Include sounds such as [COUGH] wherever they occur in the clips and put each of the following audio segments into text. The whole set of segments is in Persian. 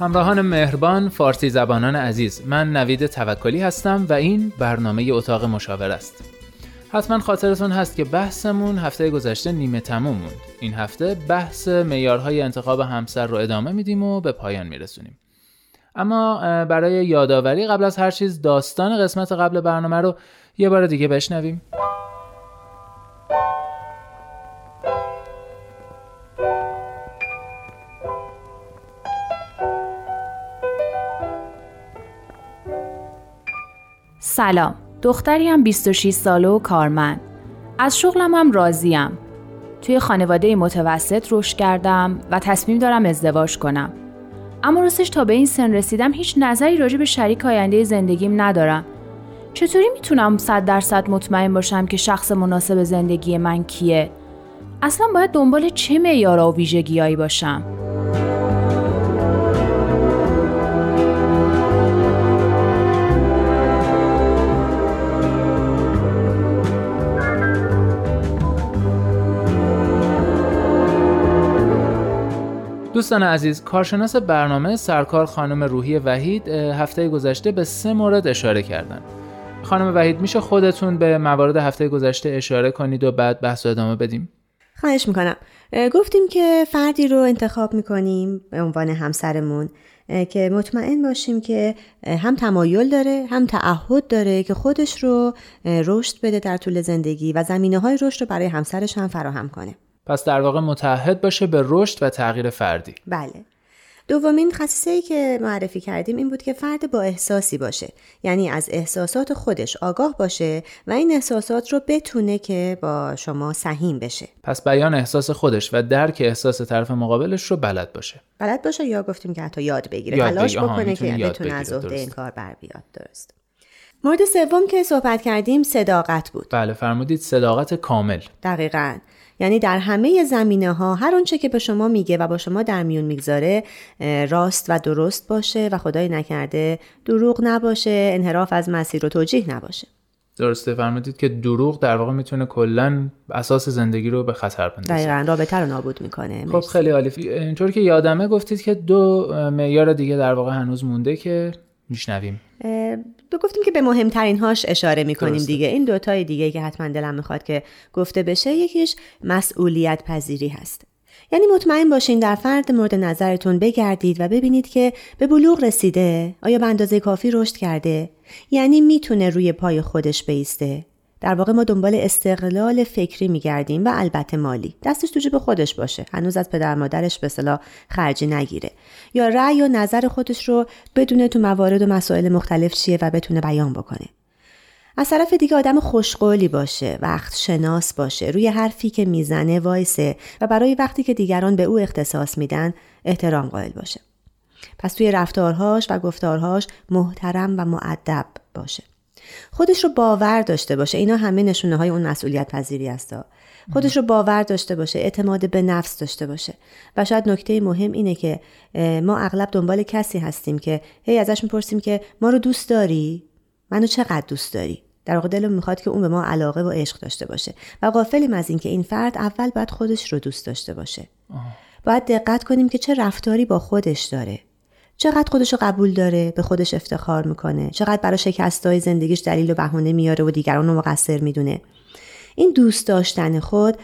همراهان مهربان فارسی زبانان عزیز من نوید توکلی هستم و این برنامه اتاق مشاور است. حتما خاطرتون هست که بحثمون هفته گذشته نیمه تموم موند. این هفته بحث میارهای انتخاب همسر رو ادامه میدیم و به پایان میرسونیم. اما برای یادآوری قبل از هر چیز داستان قسمت قبل برنامه رو یه بار دیگه بشنویم. سلام. دختری هم 26 ساله و کارمند. از شغلم هم راضیم. توی خانواده متوسط رشد کردم و تصمیم دارم ازدواج کنم. اما راستش تا به این سن رسیدم هیچ نظری راجع به شریک آینده زندگیم ندارم. چطوری می‌تونم صد درصد مطمئن باشم که شخص مناسب زندگی من کیه؟ اصلا باید دنبال چه معیارا و ویژگیهایی باشم؟ دوستان عزیز کارشناس برنامه سرکار خانم روحی وحید هفته گذشته به سه مورد اشاره کردن. خانم وحید میشه خودتون به موارد هفته گذشته اشاره کنید و بعد بحث ادامه بدیم؟ خواهش می‌کنم. گفتیم که فردی رو انتخاب می‌کنیم به عنوان همسرمون که مطمئن باشیم که هم تمایل داره هم تعهد داره که خودش رو رشد بده در طول زندگی و زمینه های رشد رو برای همسرش هم فراهم کنه. پس در واقع متحد باشه به رشد و تغییر فردی. بله. دومین خصیصه ای که معرفی کردیم این بود که فرد با احساسی باشه. یعنی از احساسات خودش آگاه باشه و این احساسات رو بتونه که با شما سهیم بشه. پس بیان احساس خودش و درک احساس طرف مقابلش رو بلد باشه. بلد باشه یا گفتیم که حتی یاد بگیره. یاد تلاش بگیره. آها، بکنه که بتونه از. عهده این. کار بر بیاد. درست. مورد سوم که صحبت کردیم صداقت بود. بله فرمودید صداقت کامل. دقیقا. یعنی در همه زمینه ها هر آنچه که به شما میگه و با شما در میون می‌گذاره راست و درست باشه و خدای نکرده دروغ نباشه انحراف از مسیر و توجیه نباشه. درسته فرمودید که دروغ در واقع می‌تونه کلا اساس زندگی رو به خطر بندازه. دقیقا رابطه رو نابود می‌کنه. خب خیلی عالی. اینطور که یادمه گفتید که دو معیار دیگه در واقع هنوز مونده که میشنویم. گفتیم که به مهمترین هاش اشاره می‌کنیم درسته. دیگه. این دوتای دیگه که حتما دلم می‌خواد که گفته بشه یکیش مسئولیت پذیری هست. یعنی مطمئن باشین در فرد مورد نظرتون بگردید و ببینید که به بلوغ رسیده آیا به اندازه کافی رشد کرده یعنی می‌تونه روی پای خودش بیسته. در واقع ما دنبال استقلال فکری میگردیم و البته مالی. دستش تو جیب خودش باشه. هنوز از پدر مادرش به صلاح خرجی نگیره. یا رأی و نظر خودش رو بدونه تو موارد و مسائل مختلف چیه و بتونه بیان بکنه. از طرف دیگه آدم خوشقولی باشه وقت شناس باشه روی حرفی که می‌زنه وایسه و برای وقتی که دیگران به او اختصاص میدن احترام قائل باشه. پس توی رفتارهاش و گفتارهاش محترم و معدب باشه. خودش رو باور داشته باشه. اینا همه نشونه های اون مسئولیت پذیری هستا. خودش رو باور داشته باشه اعتماد به نفس داشته باشه. و شاید نکته مهم اینه که ما اغلب دنبال کسی هستیم که هی ازش می‌پرسیم که ما رو دوست داری؟ منو چقدر دوست داری؟ در واقع دلم می‌خواد که اون به ما علاقه و عشق داشته باشه. و غافلیم از اینکه این فرد اول باید خودش رو دوست داشته باشه. باید دقت کنیم که چه رفتاری با خودش داره. چقدر خودش رو قبول داره به خودش افتخار می‌کنه. چقدر برای شکستای زندگیش دلیل و بهانه میاره و دیگران رو مقصر می‌دونه. این دوست داشتن خود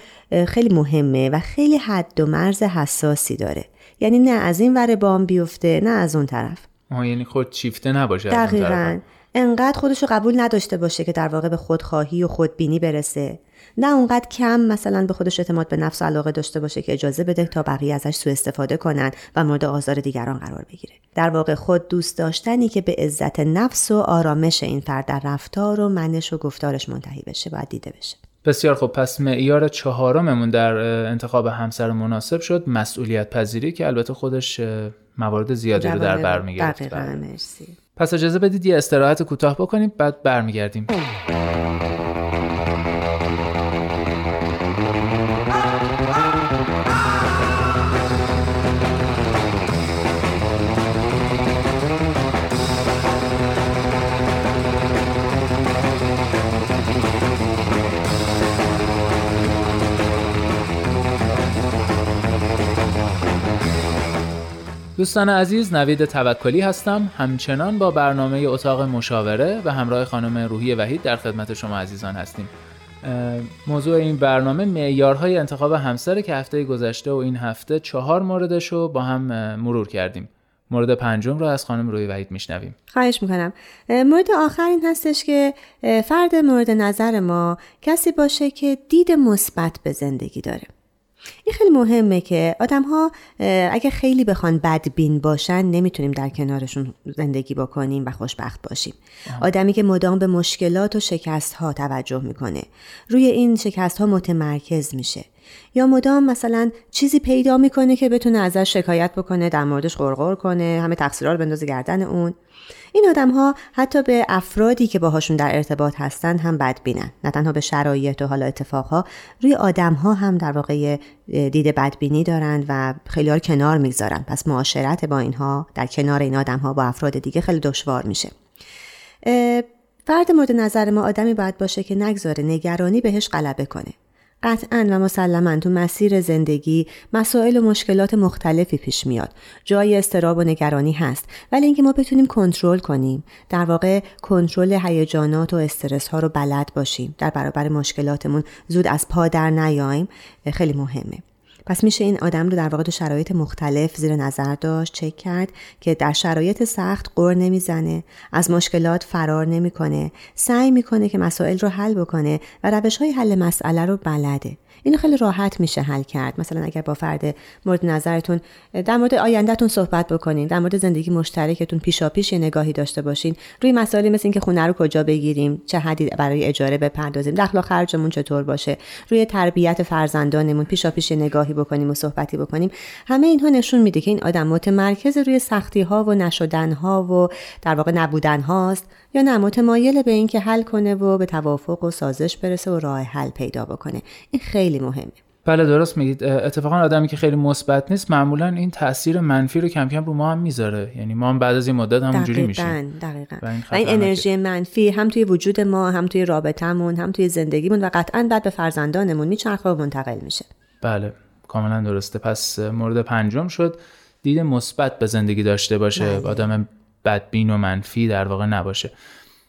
خیلی مهمه و خیلی حد و مرز حساسی داره. یعنی نه از این ور بام بیفته نه از اون طرف. آها یعنی خود شیفته نباشه دقیقا. انقدر خودش رو قبول نداشته باشه که در واقع به خودخواهی و خودبینی برسه. نه اونقدر کم مثلا به خودش اعتماد به نفس و علاقه داشته باشه که اجازه بده تا بقیه ازش سوء استفاده کنن و مورد آزار دیگران قرار بگیره. در واقع خود دوست داشتنی که به عزت نفس و آرامش این فرد در رفتار و منش و گفتارش منتهی بشه باید دیده بشه. بسیار خب پس معیار چهارممون در انتخاب همسر مناسب شد. مسئولیت پذیری که البته خودش موارد زیادی رو در بر می‌گرفت. بله. مرسی. پس اجازه بدید یه استراحت کوتاه بکنیم بعد برمیگردیم. دوستان عزیز نوید توکلی هستم. همچنان با برنامه اتاق مشاوره و همراه خانم روحی وحید در خدمت شما عزیزان هستیم. موضوع این برنامه معیارهای انتخاب همسر که هفته گذشته و این هفته چهار موردش رو با هم مرور کردیم. مورد پنجم رو از خانم روی وحید میشنویم. خواهش می‌کنم. مورد آخر این هستش که فرد مورد نظر ما کسی باشه که دید مثبت به زندگی داره. این خیلی مهمه که آدم ها اگه خیلی بخوان بدبین باشن نمی‌تونیم در کنارشون زندگی بکنیم و خوشبخت باشیم. آدمی که مدام به مشکلات و شکست ها توجه می‌کنه روی این شکست ها متمرکز میشه. یا مدام مثلا چیزی پیدا می‌کنه که بتونه ازش شکایت بکنه در موردش غرغر کنه همه تقصیرها رو بندازه گردن اون. این آدم ها حتی به افرادی که باهاشون در ارتباط هستن هم بدبینن. نه تنها به شرایط و حالا اتفاقها روی آدم ها هم در واقع دید بدبینی دارند و خیلی ها کنار می‌گذارن. پس معاشرت با اینها در کنار این آدم ها با افراد دیگه خیلی دشوار میشه. فرد مورد نظر ما آدمی باید باشه که نگذاره نگرانی بهش غلبه کنه. قطعا و مسلما تو مسیر زندگی مسائل و مشکلات مختلفی پیش میاد. جای استراب و نگرانی هست ولی اینکه ما بتونیم کنترل کنیم. در واقع کنترل هیجانات و استرس ها رو بلد باشیم. در برابر مشکلاتمون زود از پا در نیایم. خیلی مهمه. پس میشه این آدم رو در واقع تو شرایط مختلف زیر نظر داشت چک کرد که در شرایط سخت قر نمی‌زنه از مشکلات فرار نمی‌کنه. سعی می‌کنه که مسائل رو حل بکنه و روش های حل مسئله رو بلده. اینو خیلی راحت میشه حل کرد. مثلا اگر با فرد مورد نظرتون در مورد آیندهتون صحبت بکنین در مورد زندگی مشترکتون پیشا پیش یه نگاهی داشته باشین. روی مسائلی مثل اینکه خونه رو کجا بگیریم چه حدی برای اجاره بپردازیم دخل و خرجمون چطور باشه روی تربیت فرزندانمون پیشا پیش نگاهی بکنیم و صحبتی بکنیم همه اینها نشون میده که این آدم متمرکز روی سختی ها و نشدن ها و در واقع نبودن هاست یا نه. متمایل به اینکه حل کنه و به توافق و سازش برسه و راه حل پیدا بکنه. این خیلی مهمه. بله درست میگید. اتفاقا آدمی که خیلی مثبت نیست معمولا این تاثیر منفی رو کم کم رو ما هم می‌ذاره. یعنی ما هم بعد از این مدت همونجوری میشیم. دقیقاً. و این, و این انرژی منفی هم توی وجود ما هم توی رابطمون هم توی زندگیمون و قطعا بعد به فرزندانمون میچرخه و منتقل میشه. بله کاملا درسته. پس مورد پنجم شد دید مثبت به زندگی داشته باشه. بله. آدم بدبین و منفی در واقع نباشه.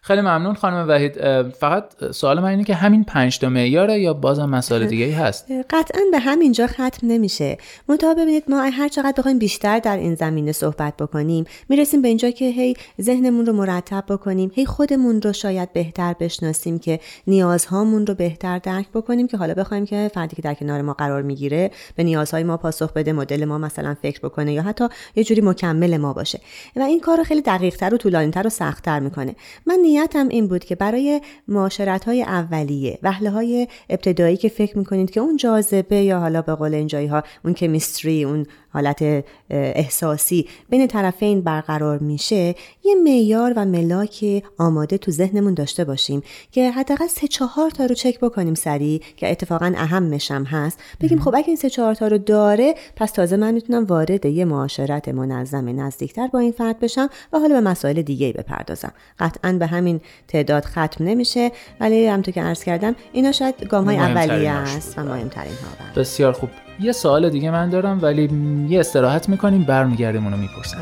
خیلی ممنون خانم وحید. فقط سوال من اینه که همین پنج تا معیاره یا بازم مسائل دیگه ای هست؟ قطعا به همینجا ختم نمیشه. منتها ببینید ما هر چقدر بخوایم بیشتر در این زمینه صحبت بکنیم می‌رسیم به اینجا که هی ذهنمون رو مرتب بکنیم هی خودمون رو شاید بهتر بشناسیم که نیازهامون رو بهتر درک بکنیم که حالا بخوایم که فردی که در کنار ما قرار می‌گیره به نیازهای ما پاسخ بده مدل ما مثلا فکر بکنه یا حتی یه جوری مکمل ما باشه. و این کار رو خیلی دقیقتر و طولانیتر و سختتر می‌کنه. من نیتم این بود که برای معاشرت های اولیه وحله های ابتدایی که فکر می‌کنید که اون جاذبه یا حالا به قول اینجایی ها اون کمیستری اون حالت احساسی بین طرفین برقرار میشه یه معیار و ملاک آماده تو ذهنمون داشته باشیم که حداقل سه چهار تا رو چک بکنیم سریع که اتفاقا اهمش هم هست. بگیم خب اگه این سه چهار تا رو داره پس تازه من می‌تونم وارد یه معاشرت منظم نزدیکتر با این فرد بشم و حالا به مسائل دیگه بپردازم. قطعا به همین تعداد ختم نمیشه ولی همونطور که عرض کردم اینا شاید گام های اولیه است و مهمترین ها. بسیار خوب. یه سوال دیگه من دارم ولی یه استراحت می‌کنیم برمیگردیم اونو می‌پرسیم.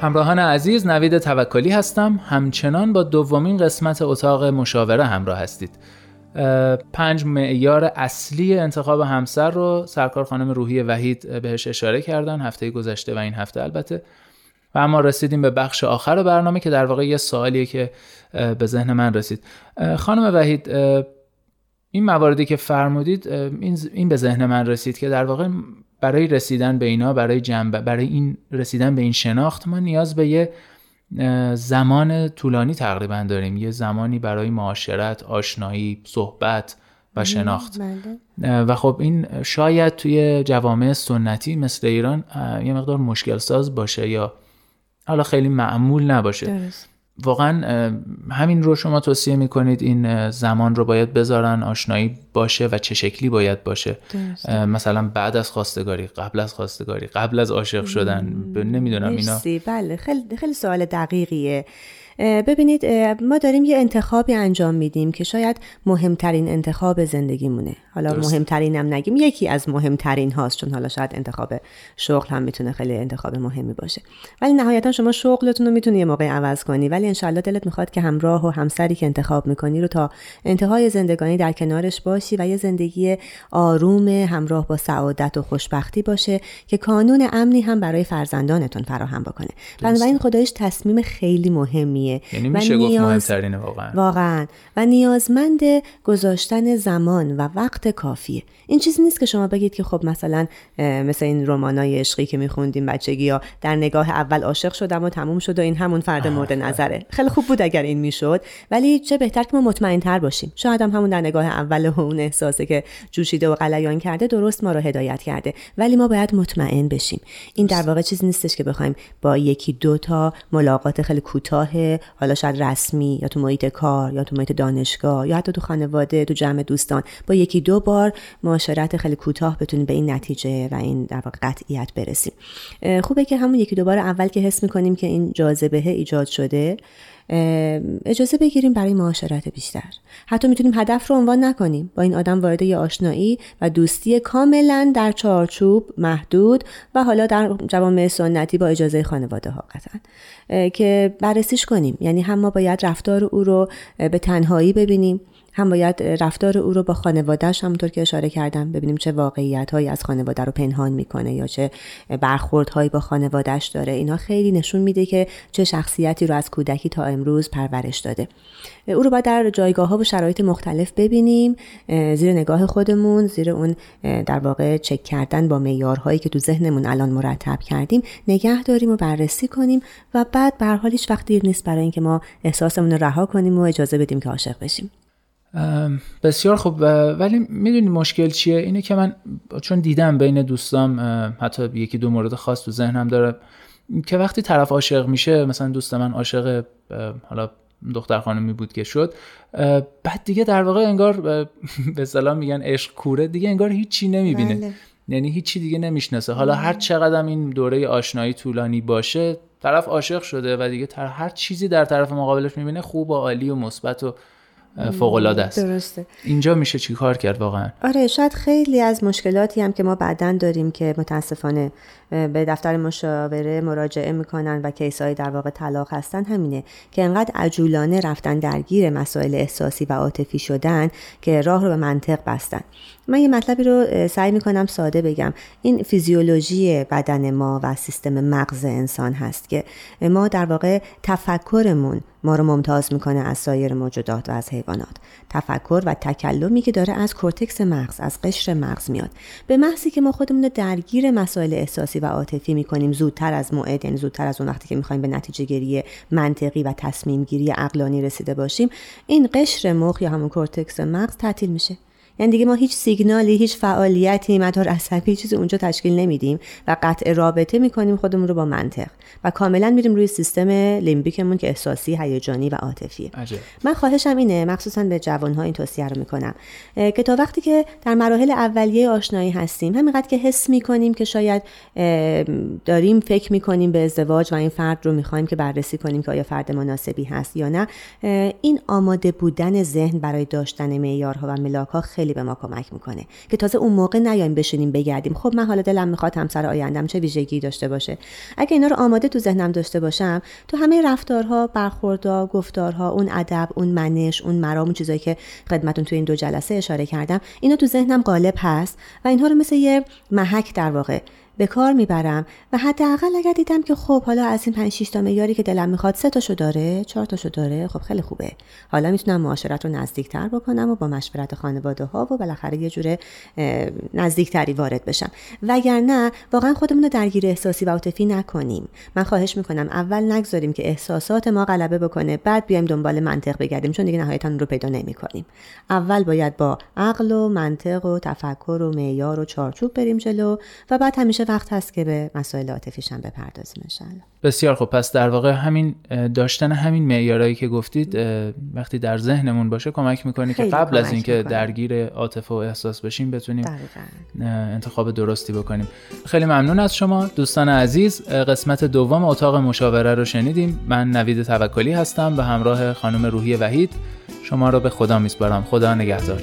همراهان عزیز نوید توکلی هستم. همچنان با دومین قسمت اتاق مشاوره همراه هستید. پنج معیار اصلی انتخاب همسر رو سرکار خانم روحی وحید بهش اشاره کردن. هفته گذشته و این هفته البته. و اما رسیدیم به بخش آخر برنامه که در واقع یه سوالیه که به ذهن من رسید. خانم وحید این مواردی که فرمودید این به ذهن من رسید که در واقع برای رسیدن به اینا برای جنبه برای این رسیدن به این شناخت ما نیاز به یه زمان طولانی تقریبا داریم یه زمانی برای معاشرت آشنایی صحبت و شناخت بله. و خب این شاید توی جوامع سنتی مثل ایران یه مقدار مشکل ساز باشه یا حالا خیلی معمول نباشه درست. واقعا همین رو شما توصیه می‌کنید این زمان رو باید بذارن آشنایی باشه و چه شکلی باید باشه. مثلا بعد از خواستگاری قبل از خواستگاری قبل از عاشق شدن نمی‌دونم اینا. بله خیلی خیلی سوال دقیقیه. ببینید ما داریم یه انتخابی انجام میدیم که شاید مهمترین انتخاب زندگیمونه. حالا مهمترینم نگیم. یکی از مهمترین هاست چون حالا شاید انتخاب شغل هم می‌تونه خیلی انتخاب مهمی باشه. ولی نهایتا شما شغلتون رو می‌تونی یه موقع عوض کنی. ولی انشالله دلت می‌خواد که همراه و همسری که انتخاب می‌کنی رو تا انتهای زندگانی در کنارش باشی و یه زندگی آروم همراه با سعادت و خوشبختی باشه که کانون امنی هم برای فرزندانتون فراهم بکنه. بنابراین خدایش تصمیم خیلی مهمیه یعنی میشه گفت مهمترینه واقعا. واقعا. و نیازمند گذاشتن زمان و وقت کافیه. این چیزی نیست که شما بگید که خب مثلا مثل این رمانای عشقی که میخوندیم بچگی یا در نگاه اول عاشق شدم و تموم شد و این همون فرد مورد نظره. خیلی خوب بود اگر این می‌شد. ولی چه بهتر که ما مطمئن تر باشیم. شاید هم همون در نگاه اول و اون احساسه که جوشیده و قلیان کرده درست ما رو هدایت کرده. ولی ما باید مطمئن بشیم. این در واقع چیزی نیستش که بخوایم با یکی دو تا ملاقات خیلی کوتاه حالا شاید رسمی یا تو محیط کار یا تو محیط دانشگاه یا حتی تو خانواده تو جمع دوستان با یکی دو بار معاشرت خیلی کوتاه بتونیم به این نتیجه و این در واقع قطعیت برسیم. خوبه که همون یکی دو بار اول که حس می‌کنیم که این جاذبه ایجاد شده. اجازه بگیریم برای معاشرت بیشتر. حتی می‌تونیم هدف رو عنوان نکنیم. با این آدم وارد یه آشنایی و دوستی کاملا در چارچوب محدود و حالا در جوامع سنتی با اجازه خانواده ها قطعا که بررسیش کنیم. یعنی هم ما باید رفتار او رو به تنهایی ببینیم. هم باید رفتار او رو با خانوادهش همونطور که اشاره کردم ببینیم چه واقعیت هایی از خانواده رو پنهان می‌کنه یا چه برخوردهایی با خانوادهش داره. اینا خیلی نشون میده که چه شخصیتی رو از کودکی تا امروز پرورش داده. او رو باید در جایگاه ها و شرایط مختلف ببینیم زیر نگاه خودمون زیر اون در واقع چک کردن با معیارهایی که تو ذهنمون الان مرتب کردیم نگه داریم و بررسی کنیم و بعد به حال هیچ وقت دیر نیست برای اینکه ما احساسمون رو رها کنیم و اجازه بدیم که عاشق بشیم. بسیار خوب. ولی می‌دونی مشکل چیه؟ اینه که من چون دیدم بین دوستام حتی یکی دو مورد خاص تو ذهنم داره که وقتی طرف عاشق میشه مثلا دوست من عاشق حالا دختر خانمی بود که شد بعد دیگه در واقع انگار [LAUGHS] به سلام میگن عشق کوره دیگه انگار هیچی نمی‌بینه. بله. یعنی هیچی دیگه نمی‌شناسه. حالا هر چقدر این دوره آشنایی طولانی باشه طرف عاشق شده و دیگه هر چیزی در طرف مقابلش می‌بینه خوب و عالی و مثبت و فوق العاده است. درسته. اینجا میشه چی کار کرد واقعا؟ آره شاید خیلی از مشکلاتی هم که ما بعدا داریم که متاسفانه به دفتر مشاوره مراجعه می‌کنن و کیسای در واقع طلاق هستن. همینه که انقدر عجولانه رفتن درگیر مسائل احساسی و عاطفی شدن که راه رو به منطق بستن. من یه مطلبی رو سعی می‌کنم ساده بگم. این فیزیولوژی بدن ما و سیستم مغز انسان هست که ما در واقع تفکرمون ما رو ممتاز می‌کنه از سایر موجودات و از حیوانات. تفکر و تکلمی که داره از کورتکس مغز از قشر مغز میاد. به محضی که ما خودمون درگیر مسائل احساسی و عاطفی می‌کنیم. زودتر از موعد یعنی زودتر از اون وقتی که می‌خوایم به نتیجه گیری منطقی و تصمیم گیری عقلانی رسیده باشیم این قشر مخ یا همون کورتکس مغز تعطیل میشه. یعنی دیگه ما هیچ سیگنالی هیچ فعالیتی مدار عصبی چیزی اونجا تشکیل نمیدیم و قطع رابطه می‌کنیم خودمون رو با منطق و کاملا میریم روی سیستم لیمبیکمون که احساسی هیجانی و عاطفیه. من خواهشم اینه مخصوصا به جوانها این توصیه رو می‌کنم که تا وقتی که در مراحل اولیه آشنایی هستیم همینقدر که حس می‌کنیم که شاید داریم فکر می‌کنیم به ازدواج و این فرد رو می‌خوایم که بررسی کنیم که آیا فرد مناسبی هست یا نه این آماده بودن ذهن برای داشتن معیارها و ملاکها خیلی به ما کمک می‌کنه که تازه اون موقع نیایم بشینیم بگردیم. خب من حالا دلم می‌خواد همسر آیندم چه ویژگی داشته باشه. اگه اینا رو آماده تو ذهنم داشته باشم تو همه رفتارها برخوردها گفتارها اون ادب اون منش اون مرام اون چیزایی که خدمتون تو این دو جلسه اشاره کردم اینا تو ذهنم غالب هست و اینها رو مثل یه محک در واقع به کار می‌برم و حداقل اگر دیدم که خب حالا از این 5 6 تا معیاری که دلم می‌خواد سه تاشو داره چهار تاشو داره خب خیلی خوبه. حالا می‌تونم معاشرت رو نزدیکتر بکنم و با مشورت خانواده ها و بالاخره یه جوره نزدیکتری وارد بشم. وگرنه واقعا خودمون رو درگیر احساسی و عاطفی نکنیم. من خواهش می‌کنم اول نگذاریم که احساسات ما غلبه بکنه بعد بیایم دنبال منطق بگردیم چون دیگه نهایتا رو پیدا نمی‌کنیم. اول باید با عقل و منطق و تفکر و معیار و چارچوب بریم جلو و بعد همیشه وقت هست که به مسائل عاطفیش هم بپردازیم انشالله بسیار خب پس در واقع همین داشتن همین معیارایی که گفتید وقتی در ذهنمون باشه کمک می‌کنه که قبل از اینکه درگیر عاطفه و احساس بشیم بتونیم انتخاب درستی بکنیم. خیلی ممنون از شما. دوستان عزیز قسمت دوم اتاق مشاوره رو شنیدیم. من نوید توکلی هستم به همراه خانم روحی وحید. شما رو به خدا میسپارم. خدا نگهدار.